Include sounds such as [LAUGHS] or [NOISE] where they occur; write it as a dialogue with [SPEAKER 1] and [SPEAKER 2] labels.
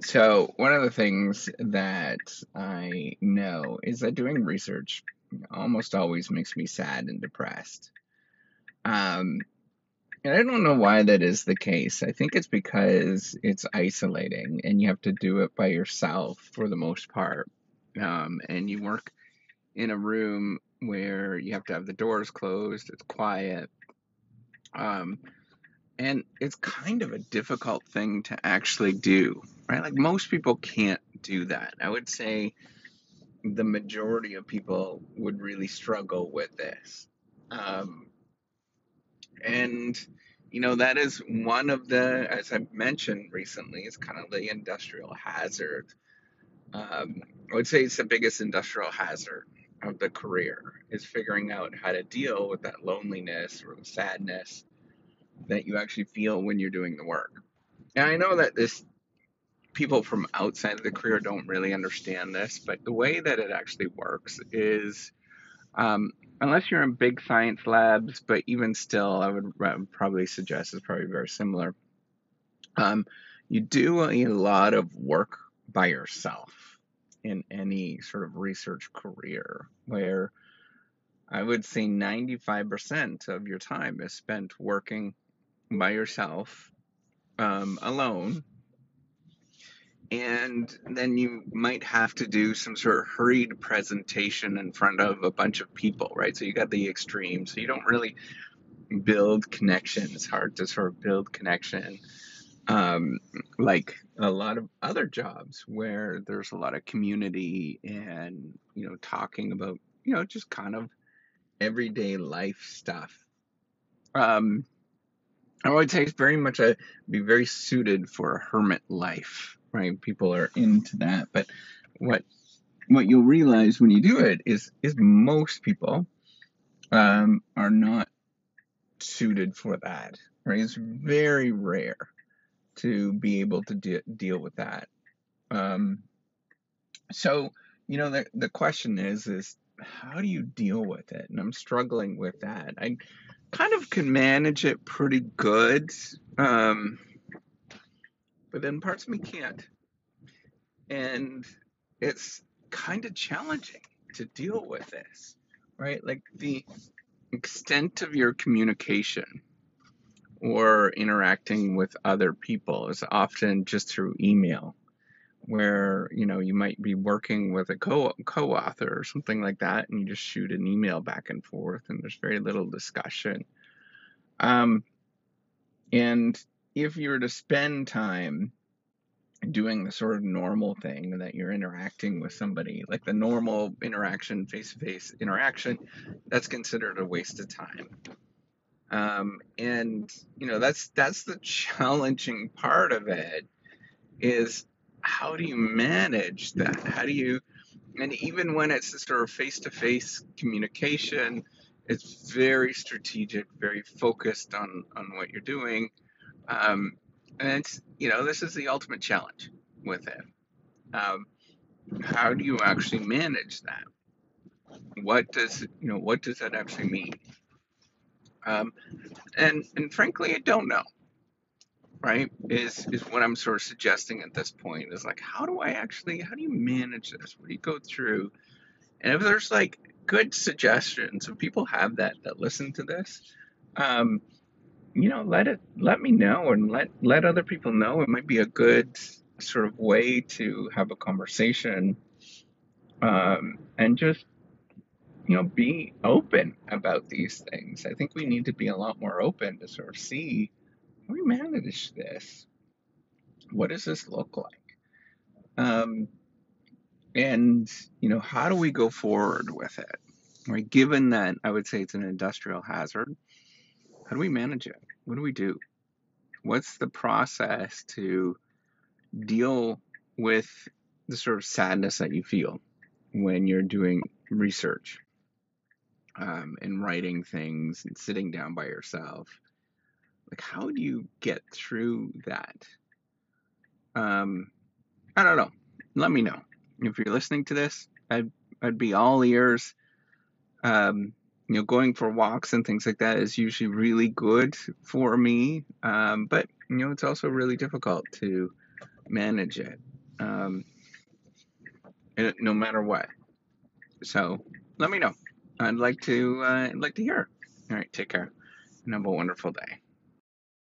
[SPEAKER 1] So, one of the things that I know is that doing research almost always makes me sad and depressed. Um, and I don't know why that is the case. I think it's because it's isolating and you have to do it by yourself for the most part. Um, and you work in a room where you have to have the doors closed, it's quiet. Um, and it's kind of a difficult thing to actually do, right? Like most people can't do that. I would say the majority of people would really struggle with this. Um, and, you know, that is one of the, as I've mentioned recently, is kind of the industrial hazard. Um, I would say it's the biggest industrial hazard of the career is figuring out how to deal with that loneliness or the sadness that you actually feel when you're doing the work. And I know that this people from outside of the career don't really understand this, but the way that it actually works is um, unless you're in big science labs, but even still, I would probably suggest it's probably very similar. Um, you do a lot of work by yourself in any sort of research career where I would say 95% of your time is spent working by yourself, um, alone, and then you might have to do some sort of hurried presentation in front of a bunch of people, right? So you got the extreme, so you don't really build connection. It's hard to sort of build connection. Um, like a lot of other jobs where there's a lot of community and you know talking about you know just kind of everyday life stuff um I would say it's very much a be very suited for a hermit life, right? People are into that, but what what you'll realize when you do it is is most people um, are not suited for that, right? It's very rare to be able to de- deal with that. Um, so you know the the question is is how do you deal with it? And I'm struggling with that. I kind of can manage it pretty good, um, but then parts of me can't. And it's kind of challenging to deal with this, right? Like the extent of your communication or interacting with other people is often just through email where you know you might be working with a co co-author or something like that and you just shoot an email back and forth and there's very little discussion um, and if you were to spend time doing the sort of normal thing that you're interacting with somebody like the normal interaction face-to-face interaction that's considered a waste of time um, and you know that's that's the [LAUGHS] challenging part of it is how do you manage that? How do you, and even when it's a sort of face to face communication, it's very strategic, very focused on, on what you're doing. Um, and it's, you know, this is the ultimate challenge with it. Um, how do you actually manage that? What does, you know, what does that actually mean? Um, and, and frankly, I don't know right is is what i'm sort of suggesting at this point is like how do i actually how do you manage this what do you go through and if there's like good suggestions if people have that that listen to this um you know let it let me know and let let other people know it might be a good sort of way to have a conversation um and just you know be open about these things i think we need to be a lot more open to sort of see how we manage this? What does this look like? Um, and you know, how do we go forward with it? Right, given that I would say it's an industrial hazard, how do we manage it? What do we do? What's the process to deal with the sort of sadness that you feel when you're doing research um, and writing things and sitting down by yourself like, how do you get through that? Um, I don't know. Let me know if you're listening to this. I'd I'd be all ears. Um, you know, going for walks and things like that is usually really good for me. Um, but you know, it's also really difficult to manage it, um, eh, no matter what. So let me know. I'd like to uh, I'd like to hear. All right, take care and have a wonderful day.